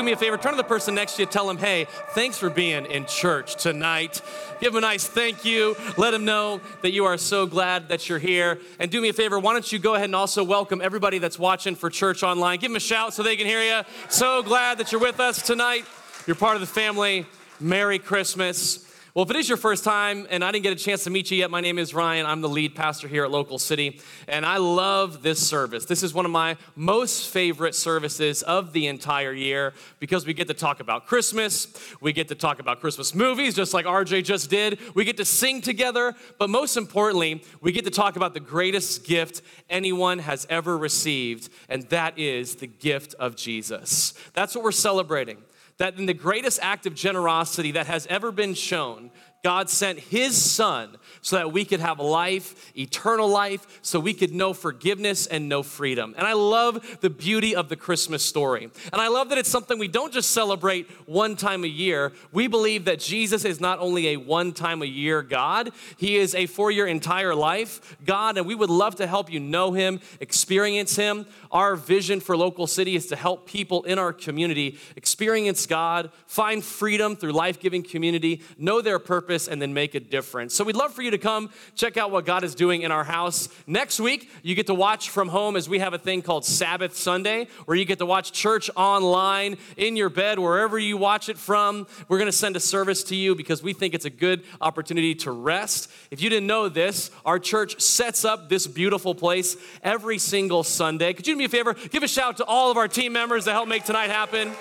Do me a favor? Turn to the person next to you, tell them, hey, thanks for being in church tonight. Give them a nice thank you. Let them know that you are so glad that you're here. And do me a favor, why don't you go ahead and also welcome everybody that's watching for church online? Give them a shout so they can hear you. So glad that you're with us tonight. You're part of the family. Merry Christmas. Well, if it is your first time and I didn't get a chance to meet you yet, my name is Ryan. I'm the lead pastor here at Local City, and I love this service. This is one of my most favorite services of the entire year because we get to talk about Christmas, we get to talk about Christmas movies, just like RJ just did, we get to sing together, but most importantly, we get to talk about the greatest gift anyone has ever received, and that is the gift of Jesus. That's what we're celebrating that in the greatest act of generosity that has ever been shown, God sent His Son so that we could have life, eternal life, so we could know forgiveness and know freedom. And I love the beauty of the Christmas story. And I love that it's something we don't just celebrate one time a year. We believe that Jesus is not only a one time a year God, He is a for your entire life God. And we would love to help you know Him, experience Him. Our vision for Local City is to help people in our community experience God, find freedom through life giving community, know their purpose, and then make a difference. So we'd love for you to come check out what God is doing in our house. Next week, you get to watch from home as we have a thing called Sabbath Sunday, where you get to watch church online in your bed, wherever you watch it from. We're going to send a service to you because we think it's a good opportunity to rest. If you didn't know this, our church sets up this beautiful place every single Sunday. Could you do me a favor? Give a shout to all of our team members that help make tonight happen.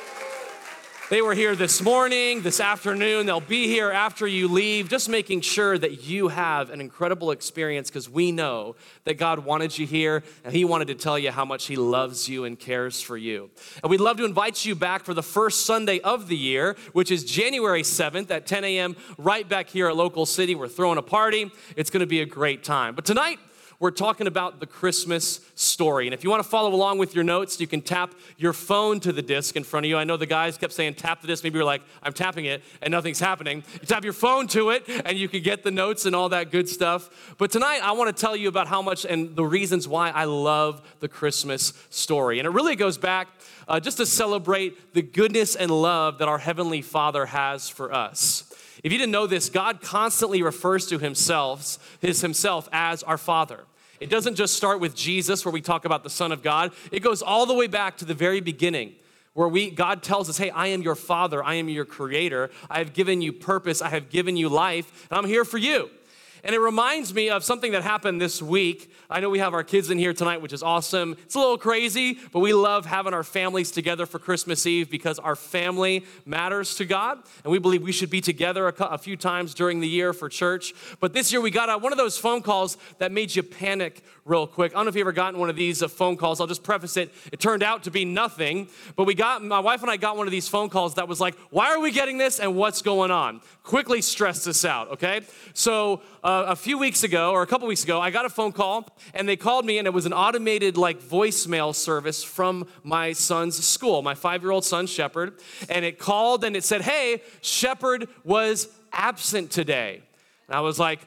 They were here this morning, this afternoon. They'll be here after you leave, just making sure that you have an incredible experience because we know that God wanted you here and He wanted to tell you how much He loves you and cares for you. And we'd love to invite you back for the first Sunday of the year, which is January 7th at 10 a.m., right back here at Local City. We're throwing a party. It's going to be a great time. But tonight, we're talking about the Christmas story. And if you want to follow along with your notes, you can tap your phone to the disc in front of you. I know the guys kept saying tap the disc. Maybe you're like, I'm tapping it and nothing's happening. You tap your phone to it and you can get the notes and all that good stuff. But tonight, I want to tell you about how much and the reasons why I love the Christmas story. And it really goes back uh, just to celebrate the goodness and love that our Heavenly Father has for us. If you didn't know this, God constantly refers to himself, his himself as our Father. It doesn't just start with Jesus where we talk about the Son of God. It goes all the way back to the very beginning where we God tells us, "Hey, I am your father, I am your creator. I have given you purpose, I have given you life, and I'm here for you." And it reminds me of something that happened this week. I know we have our kids in here tonight, which is awesome. It's a little crazy, but we love having our families together for Christmas Eve because our family matters to God. And we believe we should be together a, few times during the year for church. But this year we got one of those phone calls that made you panic real quick. I don't know if you've ever gotten one of these uh, phone calls. I'll just preface it. It turned out to be nothing, but we got, my wife and I got one of these phone calls that was like, why are we getting this and what's going on? Quickly stress this out, okay? So, uh, a few weeks ago or a couple weeks ago, I got a phone call and they called me and it was an automated like voicemail service from my son's school, my five year old son, Shepard. And it called and it said, Hey, Shepard was absent today. And I was like,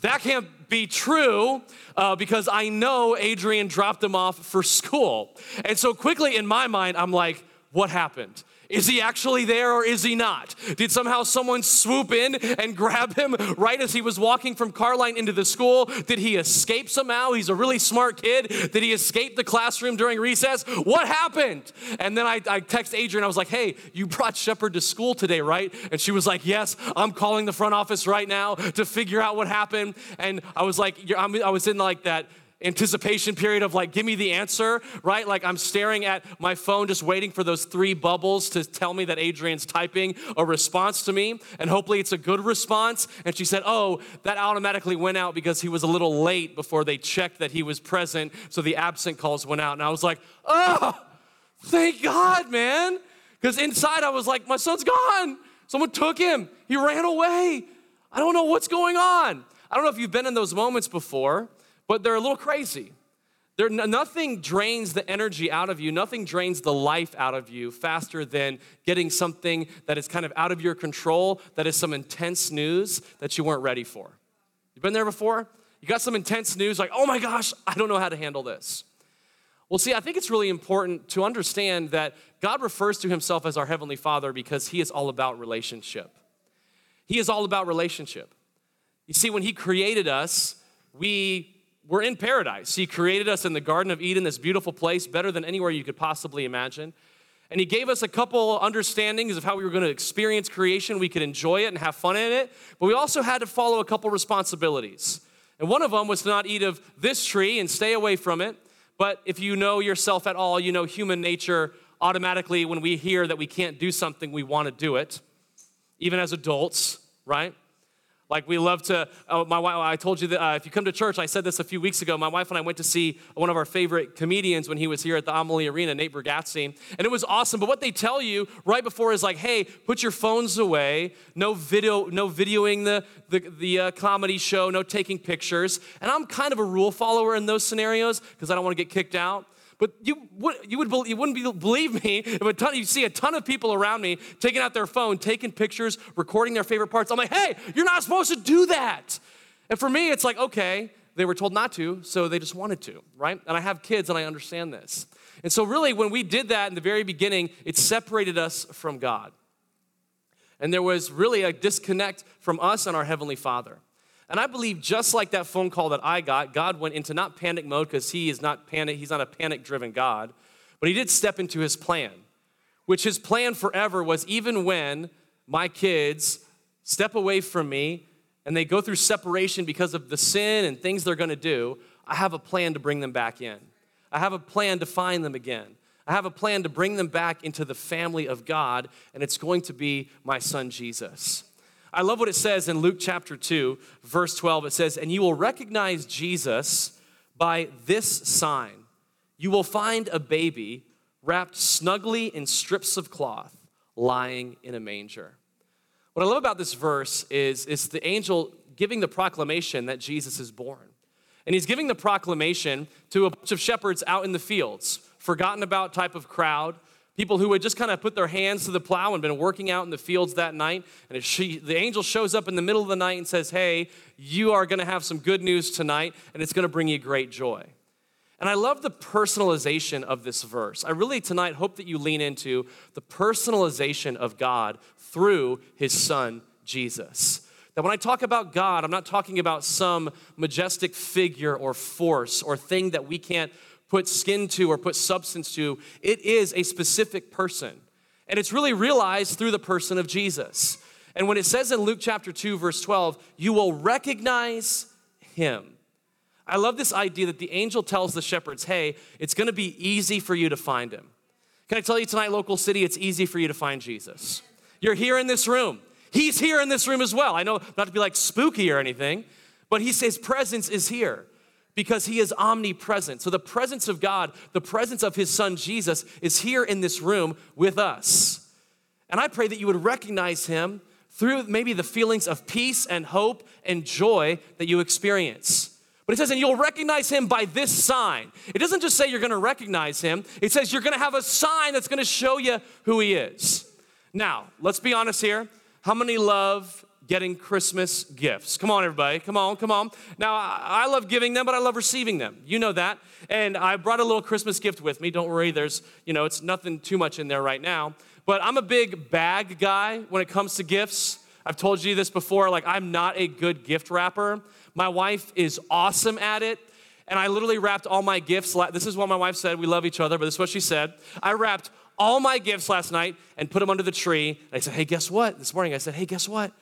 that can't be true uh, because I know Adrian dropped him off for school. And so quickly in my mind, I'm like, what happened? Is he actually there or is he not? Did somehow someone swoop in and grab him right as he was walking from Carline into the school? Did he escape somehow? He's a really smart kid. Did he escape the classroom during recess? What happened? And then I, I text Adrian. I was like, hey, you brought Shepard to school today, right? And she was like, yes, I'm calling the front office right now to figure out what happened. And I was like, I was in like that anticipation period of like, give me the answer, right? Like I'm staring at my phone just waiting for those three bubbles to tell me that Adrian's typing a response to me. And hopefully it's a good response. And she said, oh, that automatically went out because he was a little late before they checked that he was present. So the absent calls went out. And I was like, oh, thank God, man. Because inside I was like, my son's gone. Someone took him. He ran away. I don't know what's going on. I don't know if you've been in those moments before, but they're a little crazy. There, nothing drains the energy out of you, nothing drains the life out of you faster than getting something that is kind of out of your control, that is some intense news that you weren't ready for. You've been there before? You got some intense news, like, oh my gosh, I don't know how to handle this. Well, see, I think it's really important to understand that God refers to himself as our Heavenly Father because he is all about relationship. He is all about relationship. You see, when he created us, we we're in paradise. He created us in the Garden of Eden, this beautiful place, better than anywhere you could possibly imagine. And He gave us a couple understandings of how we were going to experience creation. We could enjoy it and have fun in it, but we also had to follow a couple responsibilities. And one of them was to not eat of this tree and stay away from it. But if you know yourself at all, you know human nature automatically, when we hear that we can't do something, we want to do it, even as adults, right? Like we love to. Uh, my wife, I told you that uh, if you come to church, I said this a few weeks ago. My wife and I went to see one of our favorite comedians when he was here at the Amalie Arena, Nate Bargatze, and it was awesome. But what they tell you right before is like, "Hey, put your phones away. No video, no videoing the the, the uh, comedy show. No taking pictures." And I'm kind of a rule follower in those scenarios because I don't want to get kicked out. But you, would, you, would, you wouldn't be, believe me if a ton, you see a ton of people around me taking out their phone, taking pictures, recording their favorite parts. I'm like, hey, you're not supposed to do that. And for me, it's like, okay, they were told not to, so they just wanted to, right? And I have kids and I understand this. And so, really, when we did that in the very beginning, it separated us from God. And there was really a disconnect from us and our Heavenly Father. And I believe just like that phone call that I got, God went into not panic mode because he is not panic, he's not a panic driven God, but he did step into his plan, which his plan forever was even when my kids step away from me and they go through separation because of the sin and things they're going to do, I have a plan to bring them back in. I have a plan to find them again. I have a plan to bring them back into the family of God, and it's going to be my son Jesus. I love what it says in Luke chapter 2, verse 12. It says, And you will recognize Jesus by this sign. You will find a baby wrapped snugly in strips of cloth, lying in a manger. What I love about this verse is, it's the angel giving the proclamation that Jesus is born. And he's giving the proclamation to a bunch of shepherds out in the fields, forgotten about type of crowd People who had just kind of put their hands to the plow and been working out in the fields that night. And she, the angel shows up in the middle of the night and says, Hey, you are going to have some good news tonight, and it's going to bring you great joy. And I love the personalization of this verse. I really tonight hope that you lean into the personalization of God through his son, Jesus. That when I talk about God, I'm not talking about some majestic figure or force or thing that we can't put skin to or put substance to. It is a specific person. And it's really realized through the person of Jesus. And when it says in Luke chapter 2, verse 12, you will recognize him. I love this idea that the angel tells the shepherds, hey, it's gonna be easy for you to find him. Can I tell you tonight, local city, it's easy for you to find Jesus. You're here in this room. He's here in this room as well. I know not to be like spooky or anything, but he says presence is here because he is omnipresent. So, the presence of God, the presence of his son Jesus, is here in this room with us. And I pray that you would recognize him through maybe the feelings of peace and hope and joy that you experience. But it says, and you'll recognize him by this sign. It doesn't just say you're gonna recognize him, it says you're gonna have a sign that's gonna show you who he is. Now, let's be honest here. How many love getting Christmas gifts. Come on, everybody. Come on, come on. Now, I love giving them, but I love receiving them. You know that. And I brought a little Christmas gift with me. Don't worry, there's, you know, it's nothing too much in there right now. But I'm a big bag guy when it comes to gifts. I've told you this before, like, I'm not a good gift wrapper. My wife is awesome at it. And I literally wrapped all my gifts. This is what my wife said. We love each other, but this is what she said. I wrapped all my gifts last night and put them under the tree. And I said, hey, guess what? This morning I said, hey, guess what?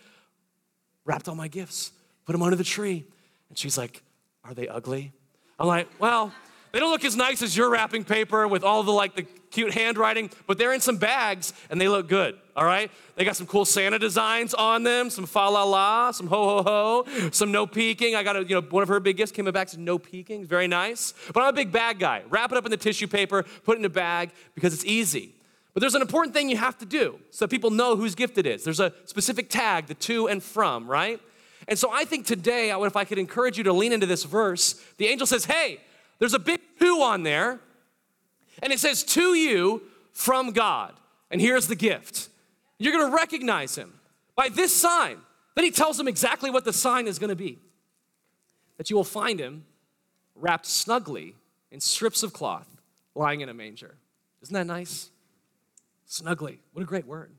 Wrapped all my gifts, put them under the tree. And she's like, Are they ugly? I'm like, Well, they don't look as nice as your wrapping paper with all the like the cute handwriting, but they're in some bags and they look good. All right, they got some cool Santa designs on them, some fa la la, some ho ho ho, some no peeking. I got a you know one of her big gifts came back to no peeking, very nice. But I'm a big bag guy. Wrap it up in the tissue paper, put it in a bag because it's easy. But there's an important thing you have to do so people know whose gift it is. There's a specific tag, the to and from, right? And so I think today, if I could encourage you to lean into this verse, the angel says, Hey, there's a big to on there, and it says, To you from God. And here's the gift. You're gonna recognize him by this sign. Then he tells them exactly what the sign is gonna be that you will find him wrapped snugly in strips of cloth, lying in a manger. Isn't that nice? Snugly. What a great word.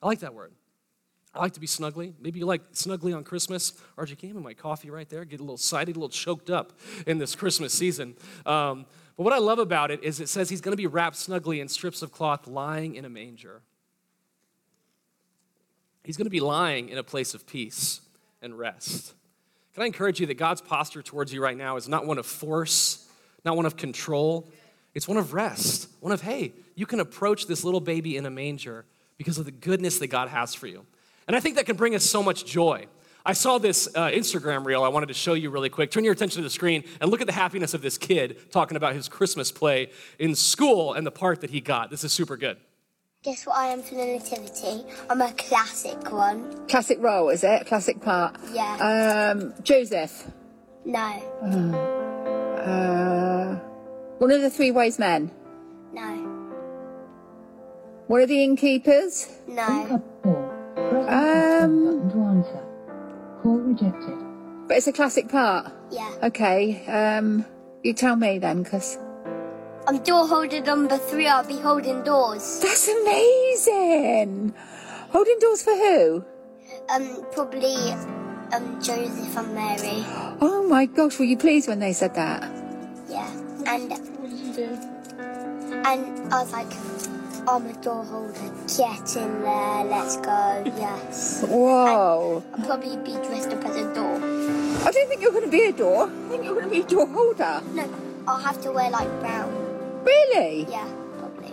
I like that word. I like to be snuggly. Maybe you like snuggly on Christmas. RJ came in my coffee right there, get a little excited, a little choked up in this Christmas season. Um, but what I love about it is it says he's going to be wrapped snugly in strips of cloth, lying in a manger. He's going to be lying in a place of peace and rest. Can I encourage you that God's posture towards you right now is not one of force, not one of control, it's one of rest, one of, hey, you can approach this little baby in a manger because of the goodness that God has for you. And I think that can bring us so much joy. I saw this uh, Instagram reel I wanted to show you really quick. Turn your attention to the screen and look at the happiness of this kid talking about his Christmas play in school and the part that he got. This is super good. Guess what I am for the nativity? I'm a classic one. Classic role, is it? Classic part? Yeah. Um, Joseph. No. Uh, one of the three wise men. No. One of the innkeepers. No. Um, to answer. Call rejected. but it's a classic part. Yeah. Okay. Um, you tell me then, because I'm door holder number three. I'll be holding doors. that's amazing. Holding doors for who? Um, probably um Joseph and Mary. Oh my gosh, were you pleased when they said that? Yeah. And what did you do? And I was like, oh, I'm a door holder. Get in there. Let's go. Yes. Whoa. I'll probably be dressed up as a door. I don't think you're going to be a door. I think you're going to be a door holder. No, I'll have to wear like brown. Really? Yeah, probably.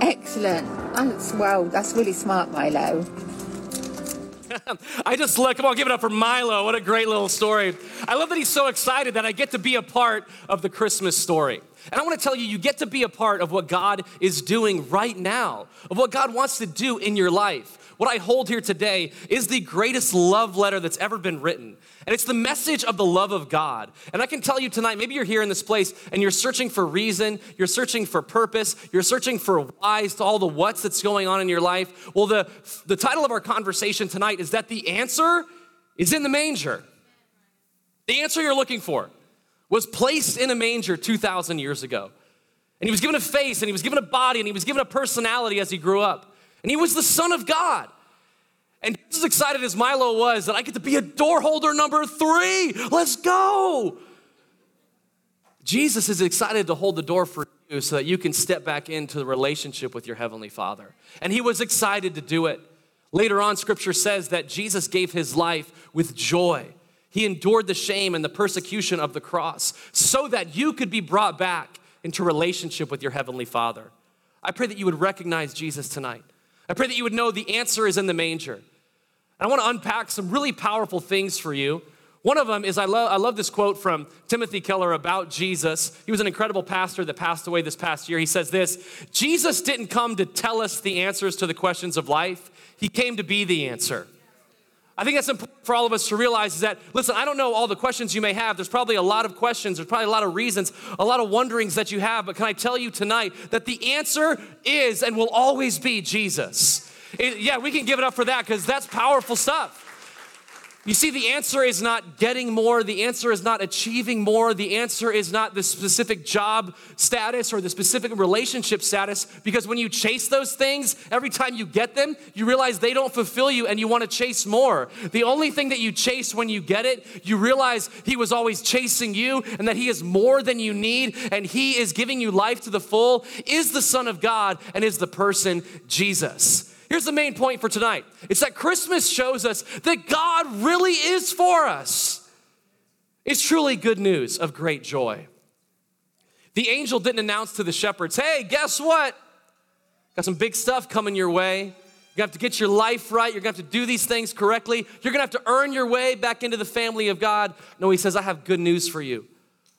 Excellent. That's well. That's really smart, Milo. I just look, come on, give it up for Milo. What a great little story. I love that he's so excited that I get to be a part of the Christmas story. And I want to tell you, you get to be a part of what God is doing right now, of what God wants to do in your life. What I hold here today is the greatest love letter that's ever been written. And it's the message of the love of God. And I can tell you tonight, maybe you're here in this place and you're searching for reason, you're searching for purpose, you're searching for whys to all the what's that's going on in your life. Well, the, the title of our conversation tonight is that the answer is in the manger. The answer you're looking for was placed in a manger 2,000 years ago. And he was given a face and he was given a body and he was given a personality as he grew up. And he was the Son of God. And just as excited as Milo was that I get to be a door holder number three, let's go. Jesus is excited to hold the door for you so that you can step back into the relationship with your Heavenly Father. And he was excited to do it. Later on, scripture says that Jesus gave his life with joy. He endured the shame and the persecution of the cross so that you could be brought back into relationship with your Heavenly Father. I pray that you would recognize Jesus tonight. I pray that you would know the answer is in the manger. I want to unpack some really powerful things for you. One of them is I love, I love this quote from Timothy Keller about Jesus. He was an incredible pastor that passed away this past year. He says this Jesus didn't come to tell us the answers to the questions of life, He came to be the answer. I think that's important for all of us to realize is that, listen, I don't know all the questions you may have. There's probably a lot of questions, there's probably a lot of reasons, a lot of wonderings that you have. But can I tell you tonight that the answer is and will always be Jesus? It, yeah, we can give it up for that because that's powerful stuff. You see, the answer is not getting more. The answer is not achieving more. The answer is not the specific job status or the specific relationship status. Because when you chase those things, every time you get them, you realize they don't fulfill you and you want to chase more. The only thing that you chase when you get it, you realize He was always chasing you and that He is more than you need and He is giving you life to the full, is the Son of God and is the person Jesus. Here's the main point for tonight it's that Christmas shows us that God really is for us. It's truly good news of great joy. The angel didn't announce to the shepherds, hey, guess what? Got some big stuff coming your way. You're gonna have to get your life right. You're gonna have to do these things correctly. You're gonna have to earn your way back into the family of God. No, he says, I have good news for you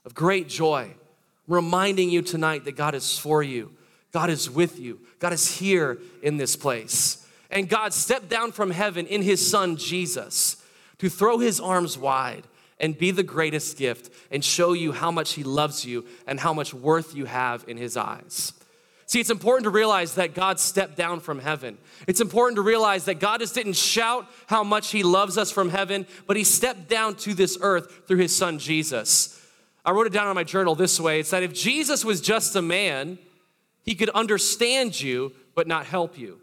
of great joy. I'm reminding you tonight that God is for you. God is with you. God is here in this place. And God stepped down from heaven in his son Jesus to throw his arms wide and be the greatest gift and show you how much he loves you and how much worth you have in his eyes. See, it's important to realize that God stepped down from heaven. It's important to realize that God just didn't shout how much He loves us from heaven, but He stepped down to this earth through His Son Jesus. I wrote it down on my journal this way it's that if Jesus was just a man, He could understand you, but not help you.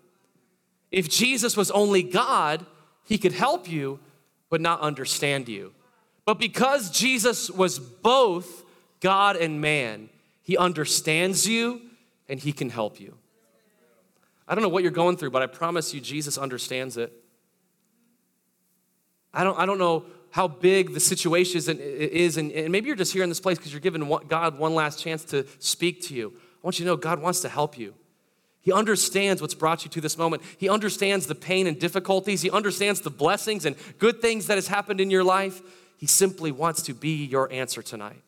If Jesus was only God, He could help you, but not understand you. But because Jesus was both God and man, He understands you and He can help you. I don't know what you're going through, but I promise you, Jesus understands it. I don't, I don't know how big the situation is, and, and maybe you're just here in this place because you're giving God one last chance to speak to you. I want you to know God wants to help you. He understands what's brought you to this moment. He understands the pain and difficulties. He understands the blessings and good things that has happened in your life. He simply wants to be your answer tonight.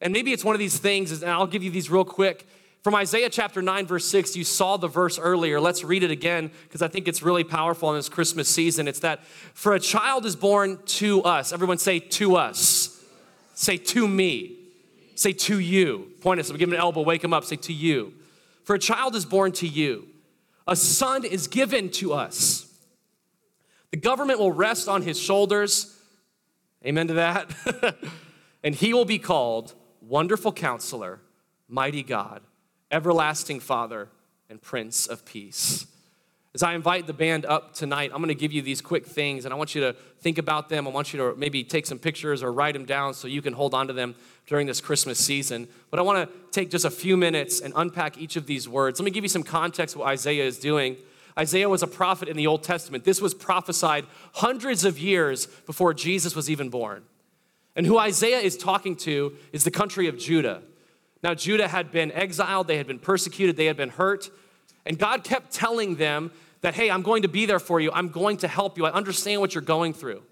And maybe it's one of these things, and I'll give you these real quick. From Isaiah chapter 9, verse 6, you saw the verse earlier. Let's read it again because I think it's really powerful in this Christmas season. It's that, for a child is born to us. Everyone say, to us. Say, to me. Say, to you. Point us, give him an elbow, wake him up. Say, to you. For a child is born to you, a son is given to us. The government will rest on his shoulders. Amen to that. and he will be called Wonderful Counselor, Mighty God, Everlasting Father, and Prince of Peace. As I invite the band up tonight, I'm going to give you these quick things and I want you to think about them. I want you to maybe take some pictures or write them down so you can hold on to them during this Christmas season. But I want to take just a few minutes and unpack each of these words. Let me give you some context what Isaiah is doing. Isaiah was a prophet in the Old Testament. This was prophesied hundreds of years before Jesus was even born. And who Isaiah is talking to is the country of Judah. Now, Judah had been exiled, they had been persecuted, they had been hurt. And God kept telling them that, hey, I'm going to be there for you, I'm going to help you, I understand what you're going through.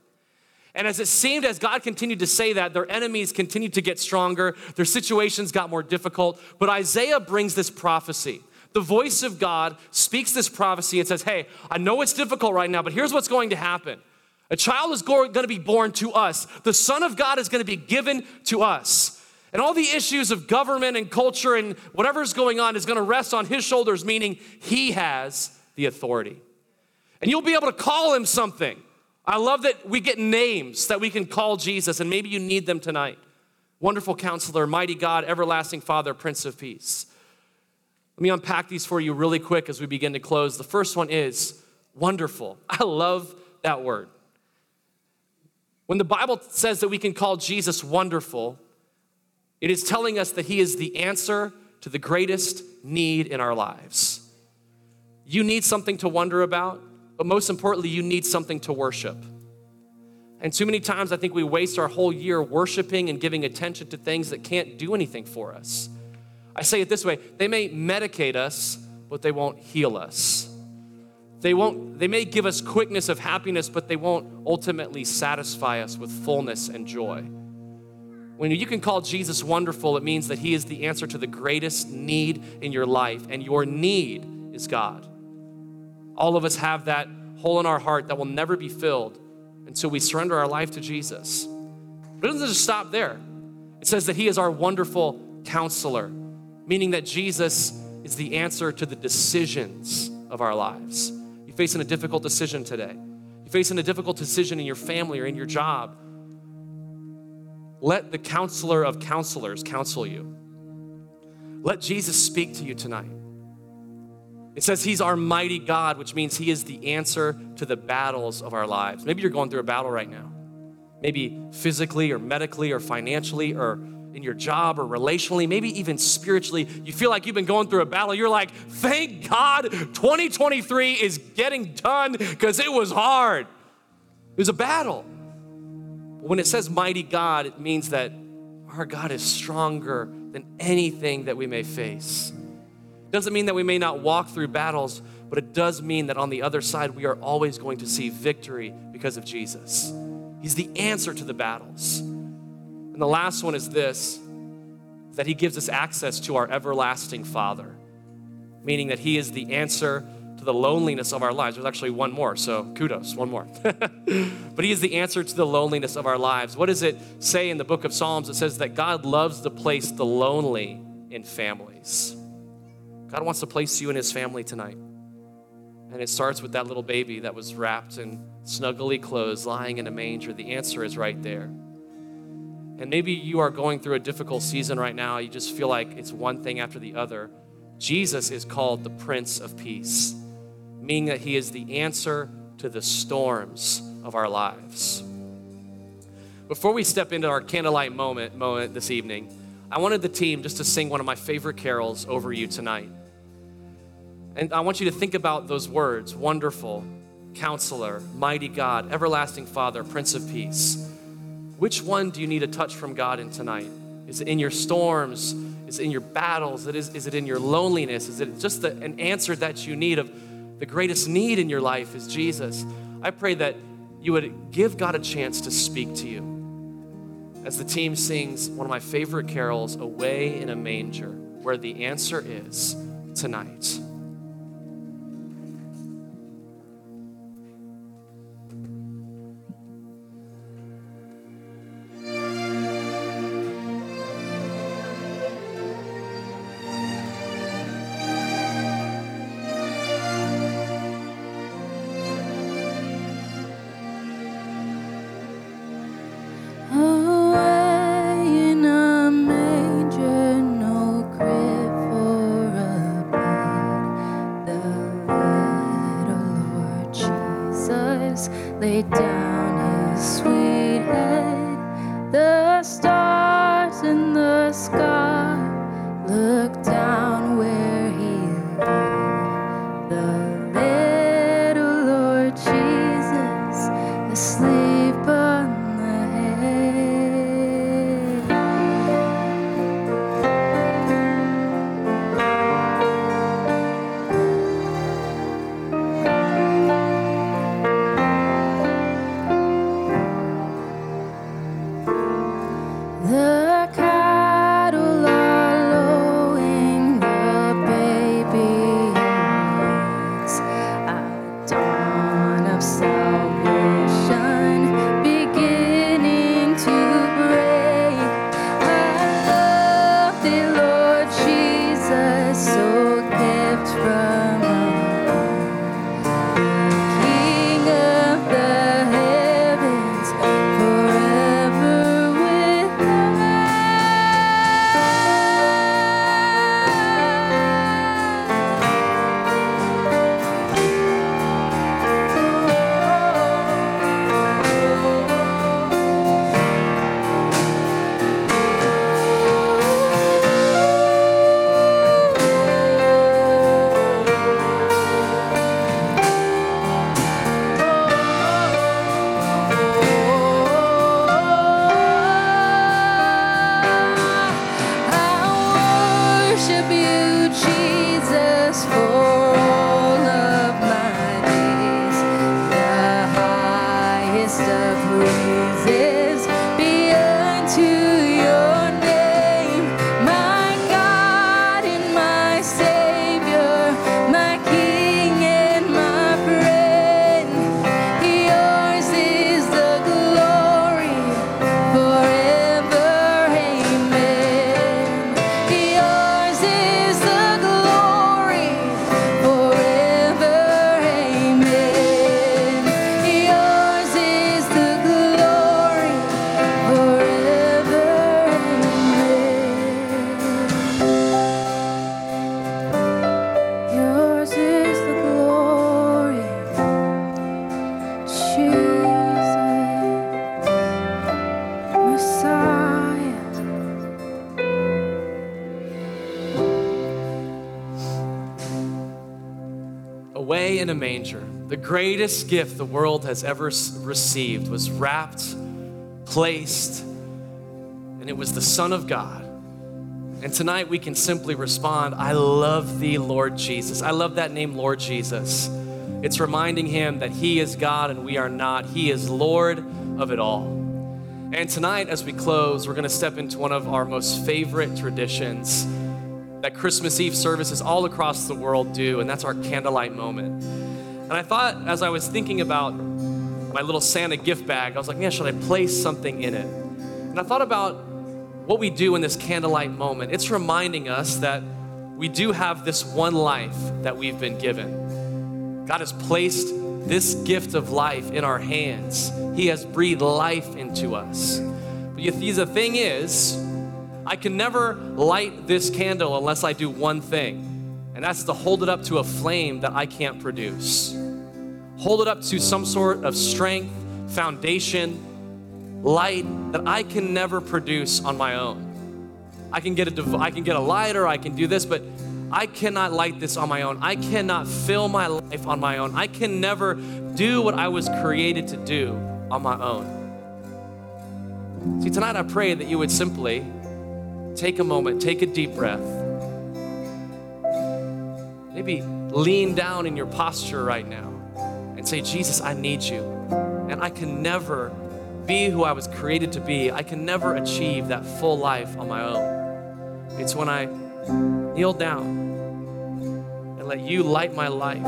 And as it seemed, as God continued to say that, their enemies continued to get stronger, their situations got more difficult. But Isaiah brings this prophecy. The voice of God speaks this prophecy and says, Hey, I know it's difficult right now, but here's what's going to happen. A child is going to be born to us. The Son of God is going to be given to us. And all the issues of government and culture and whatever's going on is going to rest on his shoulders, meaning he has the authority. And you'll be able to call him something. I love that we get names that we can call Jesus, and maybe you need them tonight. Wonderful counselor, mighty God, everlasting Father, Prince of Peace. Let me unpack these for you really quick as we begin to close. The first one is wonderful. I love that word. When the Bible says that we can call Jesus wonderful, it is telling us that he is the answer to the greatest need in our lives. You need something to wonder about, but most importantly, you need something to worship. And too many times, I think we waste our whole year worshiping and giving attention to things that can't do anything for us. I say it this way they may medicate us, but they won't heal us. They won't they may give us quickness of happiness, but they won't ultimately satisfy us with fullness and joy. When you can call Jesus wonderful, it means that he is the answer to the greatest need in your life, and your need is God. All of us have that hole in our heart that will never be filled until we surrender our life to Jesus. But it doesn't just stop there. It says that he is our wonderful counselor, meaning that Jesus is the answer to the decisions of our lives You're facing a difficult decision today, you're facing a difficult decision in your family or in your job, let the counselor of counselors counsel you. Let Jesus speak to you tonight. It says he's our mighty God, which means he is the answer to the battles of our lives. Maybe you're going through a battle right now. Maybe physically or medically or financially or in your job or relationally, maybe even spiritually, you feel like you've been going through a battle. You're like, thank God 2023 is getting done because it was hard. It was a battle. When it says mighty God, it means that our God is stronger than anything that we may face. Doesn't mean that we may not walk through battles, but it does mean that on the other side, we are always going to see victory because of Jesus. He's the answer to the battles. And the last one is this that he gives us access to our everlasting Father, meaning that he is the answer to the loneliness of our lives. There's actually one more, so kudos, one more. but he is the answer to the loneliness of our lives. What does it say in the book of Psalms? It says that God loves to place the lonely in families. God wants to place you in his family tonight. And it starts with that little baby that was wrapped in snugly clothes, lying in a manger. The answer is right there. And maybe you are going through a difficult season right now. You just feel like it's one thing after the other. Jesus is called the Prince of Peace, meaning that he is the answer to the storms of our lives. Before we step into our candlelight moment, moment this evening, I wanted the team just to sing one of my favorite carols over you tonight. And I want you to think about those words wonderful, counselor, mighty God, everlasting Father, Prince of Peace. Which one do you need a touch from God in tonight? Is it in your storms? Is it in your battles? Is it, is it in your loneliness? Is it just the, an answer that you need of the greatest need in your life is Jesus? I pray that you would give God a chance to speak to you. As the team sings one of my favorite carols, Away in a Manger, where the answer is tonight. Greatest gift the world has ever received was wrapped, placed, and it was the Son of God. And tonight we can simply respond, I love thee, Lord Jesus. I love that name, Lord Jesus. It's reminding him that he is God and we are not. He is Lord of it all. And tonight, as we close, we're going to step into one of our most favorite traditions that Christmas Eve services all across the world do, and that's our candlelight moment. And I thought, as I was thinking about my little Santa gift bag, I was like, man, should I place something in it? And I thought about what we do in this candlelight moment. It's reminding us that we do have this one life that we've been given. God has placed this gift of life in our hands. He has breathed life into us. But the thing is, I can never light this candle unless I do one thing, and that's to hold it up to a flame that I can't produce. Hold it up to some sort of strength, foundation, light that I can never produce on my own. I can get a I can get a lighter, I can do this, but I cannot light this on my own. I cannot fill my life on my own. I can never do what I was created to do on my own. See, tonight I pray that you would simply take a moment, take a deep breath. Maybe lean down in your posture right now and say, Jesus, I need you. And I can never be who I was created to be. I can never achieve that full life on my own. It's when I kneel down and let you light my life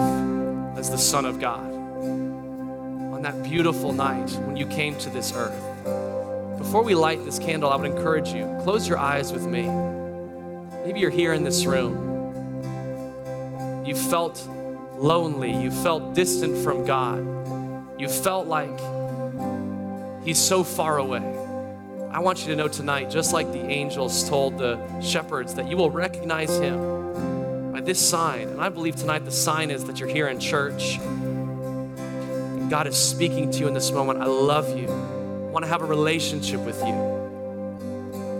as the Son of God on that beautiful night when you came to this earth. Before we light this candle, I would encourage you close your eyes with me. Maybe you're here in this room. You felt lonely, you felt distant from God, you felt like He's so far away. I want you to know tonight, just like the angels told the shepherds, that you will recognize him by this sign. And I believe tonight the sign is that you're here in church. And God is speaking to you in this moment. I love you. I want to have a relationship with you.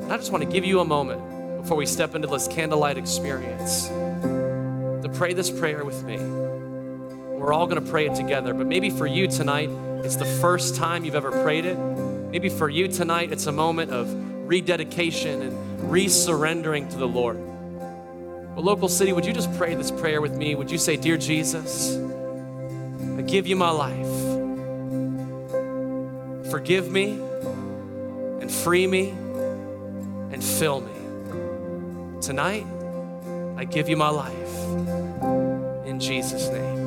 And I just want to give you a moment before we step into this candlelight experience to pray this prayer with me. We're all going to pray it together, but maybe for you tonight, it's the first time you've ever prayed it. Maybe for you tonight, it's a moment of rededication and resurrendering to the Lord. But local city, would you just pray this prayer with me? Would you say, Dear Jesus, I give you my life. Forgive me and free me and fill me. Tonight, I give you my life. Jesus' name.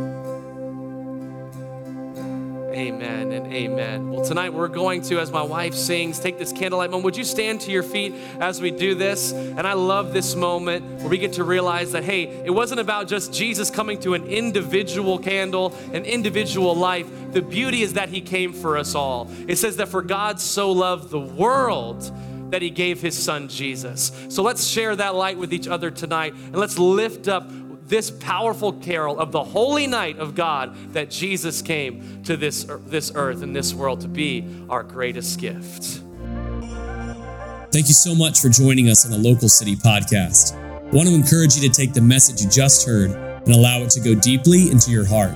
Amen and amen. Well, tonight we're going to, as my wife sings, take this candlelight moment. Would you stand to your feet as we do this? And I love this moment where we get to realize that, hey, it wasn't about just Jesus coming to an individual candle, an individual life. The beauty is that he came for us all. It says that for God so loved the world that he gave his son Jesus. So let's share that light with each other tonight and let's lift up this powerful carol of the holy night of God that Jesus came to this, this earth and this world to be our greatest gift. Thank you so much for joining us on the Local City Podcast. I want to encourage you to take the message you just heard and allow it to go deeply into your heart.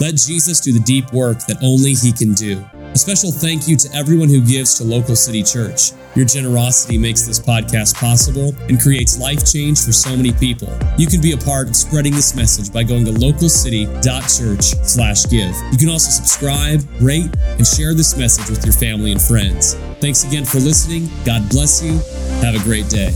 Let Jesus do the deep work that only He can do. A special thank you to everyone who gives to Local City Church. Your generosity makes this podcast possible and creates life change for so many people. You can be a part of spreading this message by going to localcity.church/give. You can also subscribe, rate, and share this message with your family and friends. Thanks again for listening. God bless you. Have a great day.